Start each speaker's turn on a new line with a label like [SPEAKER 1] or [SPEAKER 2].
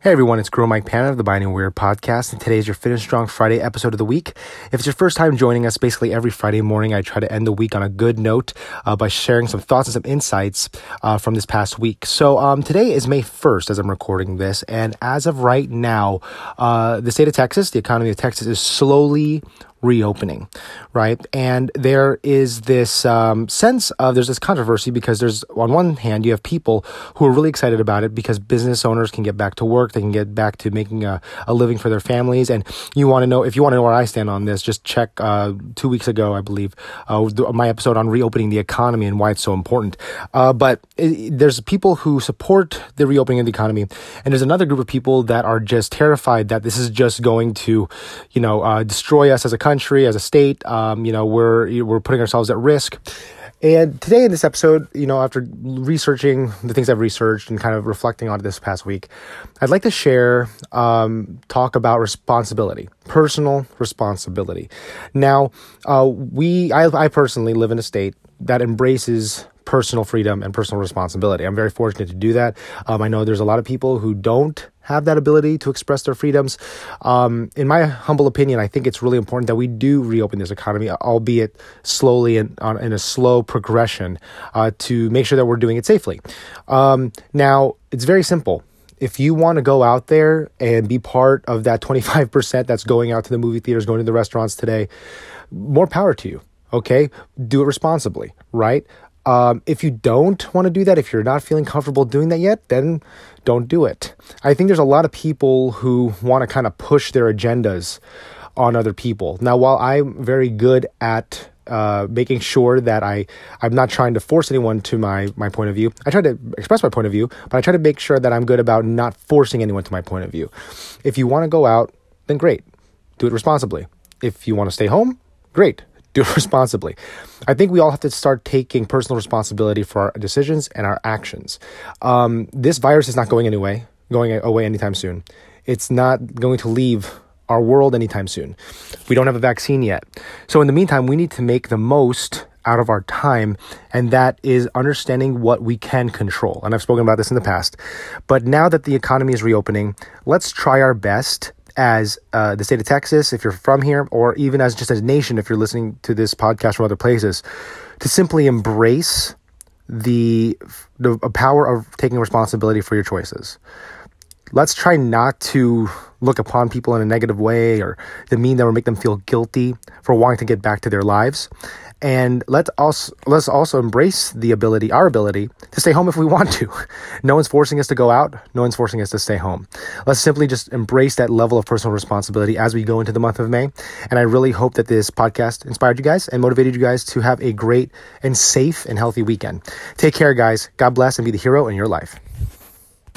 [SPEAKER 1] Hey everyone, it's Grow Mike Pan of the Binding Weird podcast, and today is your Finish Strong Friday episode of the week. If it's your first time joining us, basically every Friday morning, I try to end the week on a good note uh, by sharing some thoughts and some insights uh, from this past week. So um, today is May 1st as I'm recording this, and as of right now, uh, the state of Texas, the economy of Texas, is slowly reopening, right? And there is this um, sense of there's this controversy because there's on one hand you have people who are really excited about it because business owners can get back to work, they can get back to making a, a living for their families, and you want to know if you want to know where I stand on this, just check uh, two weeks ago, I believe, uh, my episode on reopening the economy and why it's so important. Uh, but it, there's people who support the reopening of the economy, and there's another group of people that are just terrified that this is just going to, you know, uh, destroy us as a country, as a state. Um, you know, we're we're putting ourselves at risk. And today in this episode, you know, after researching the things I've researched and kind of reflecting on this past week, I'd like to share, um, talk about responsibility, personal responsibility. Now, uh, we, I, I personally live in a state that embraces personal freedom and personal responsibility. I'm very fortunate to do that. Um, I know there's a lot of people who don't have that ability to express their freedoms. Um, in my humble opinion, I think it's really important that we do reopen this economy, albeit slowly and on, in a slow progression, uh, to make sure that we're doing it safely. Um, now, it's very simple. If you want to go out there and be part of that 25% that's going out to the movie theaters, going to the restaurants today, more power to you. Okay, do it responsibly, right? Um, if you don't want to do that, if you're not feeling comfortable doing that yet, then don't do it. I think there's a lot of people who want to kind of push their agendas on other people. Now, while I'm very good at uh, making sure that I I'm not trying to force anyone to my my point of view. I try to express my point of view, but I try to make sure that I'm good about not forcing anyone to my point of view. If you want to go out, then great, do it responsibly. If you want to stay home, great, do it responsibly. I think we all have to start taking personal responsibility for our decisions and our actions. Um, this virus is not going anyway, going away anytime soon. It's not going to leave our world anytime soon. We don't have a vaccine yet. So in the meantime, we need to make the most out of our time, and that is understanding what we can control. And I've spoken about this in the past. But now that the economy is reopening, let's try our best as uh, the state of Texas, if you're from here, or even as just as a nation, if you're listening to this podcast from other places, to simply embrace the the power of taking responsibility for your choices. Let's try not to look upon people in a negative way or the mean that will make them feel guilty for wanting to get back to their lives. And let's also let's also embrace the ability our ability to stay home if we want to. No one's forcing us to go out. No one's forcing us to stay home. Let's simply just embrace that level of personal responsibility as we go into the month of may. And i really hope that this podcast inspired you guys and motivated you guys to have a great and safe and healthy weekend. Take care guys. God bless and be the hero in your life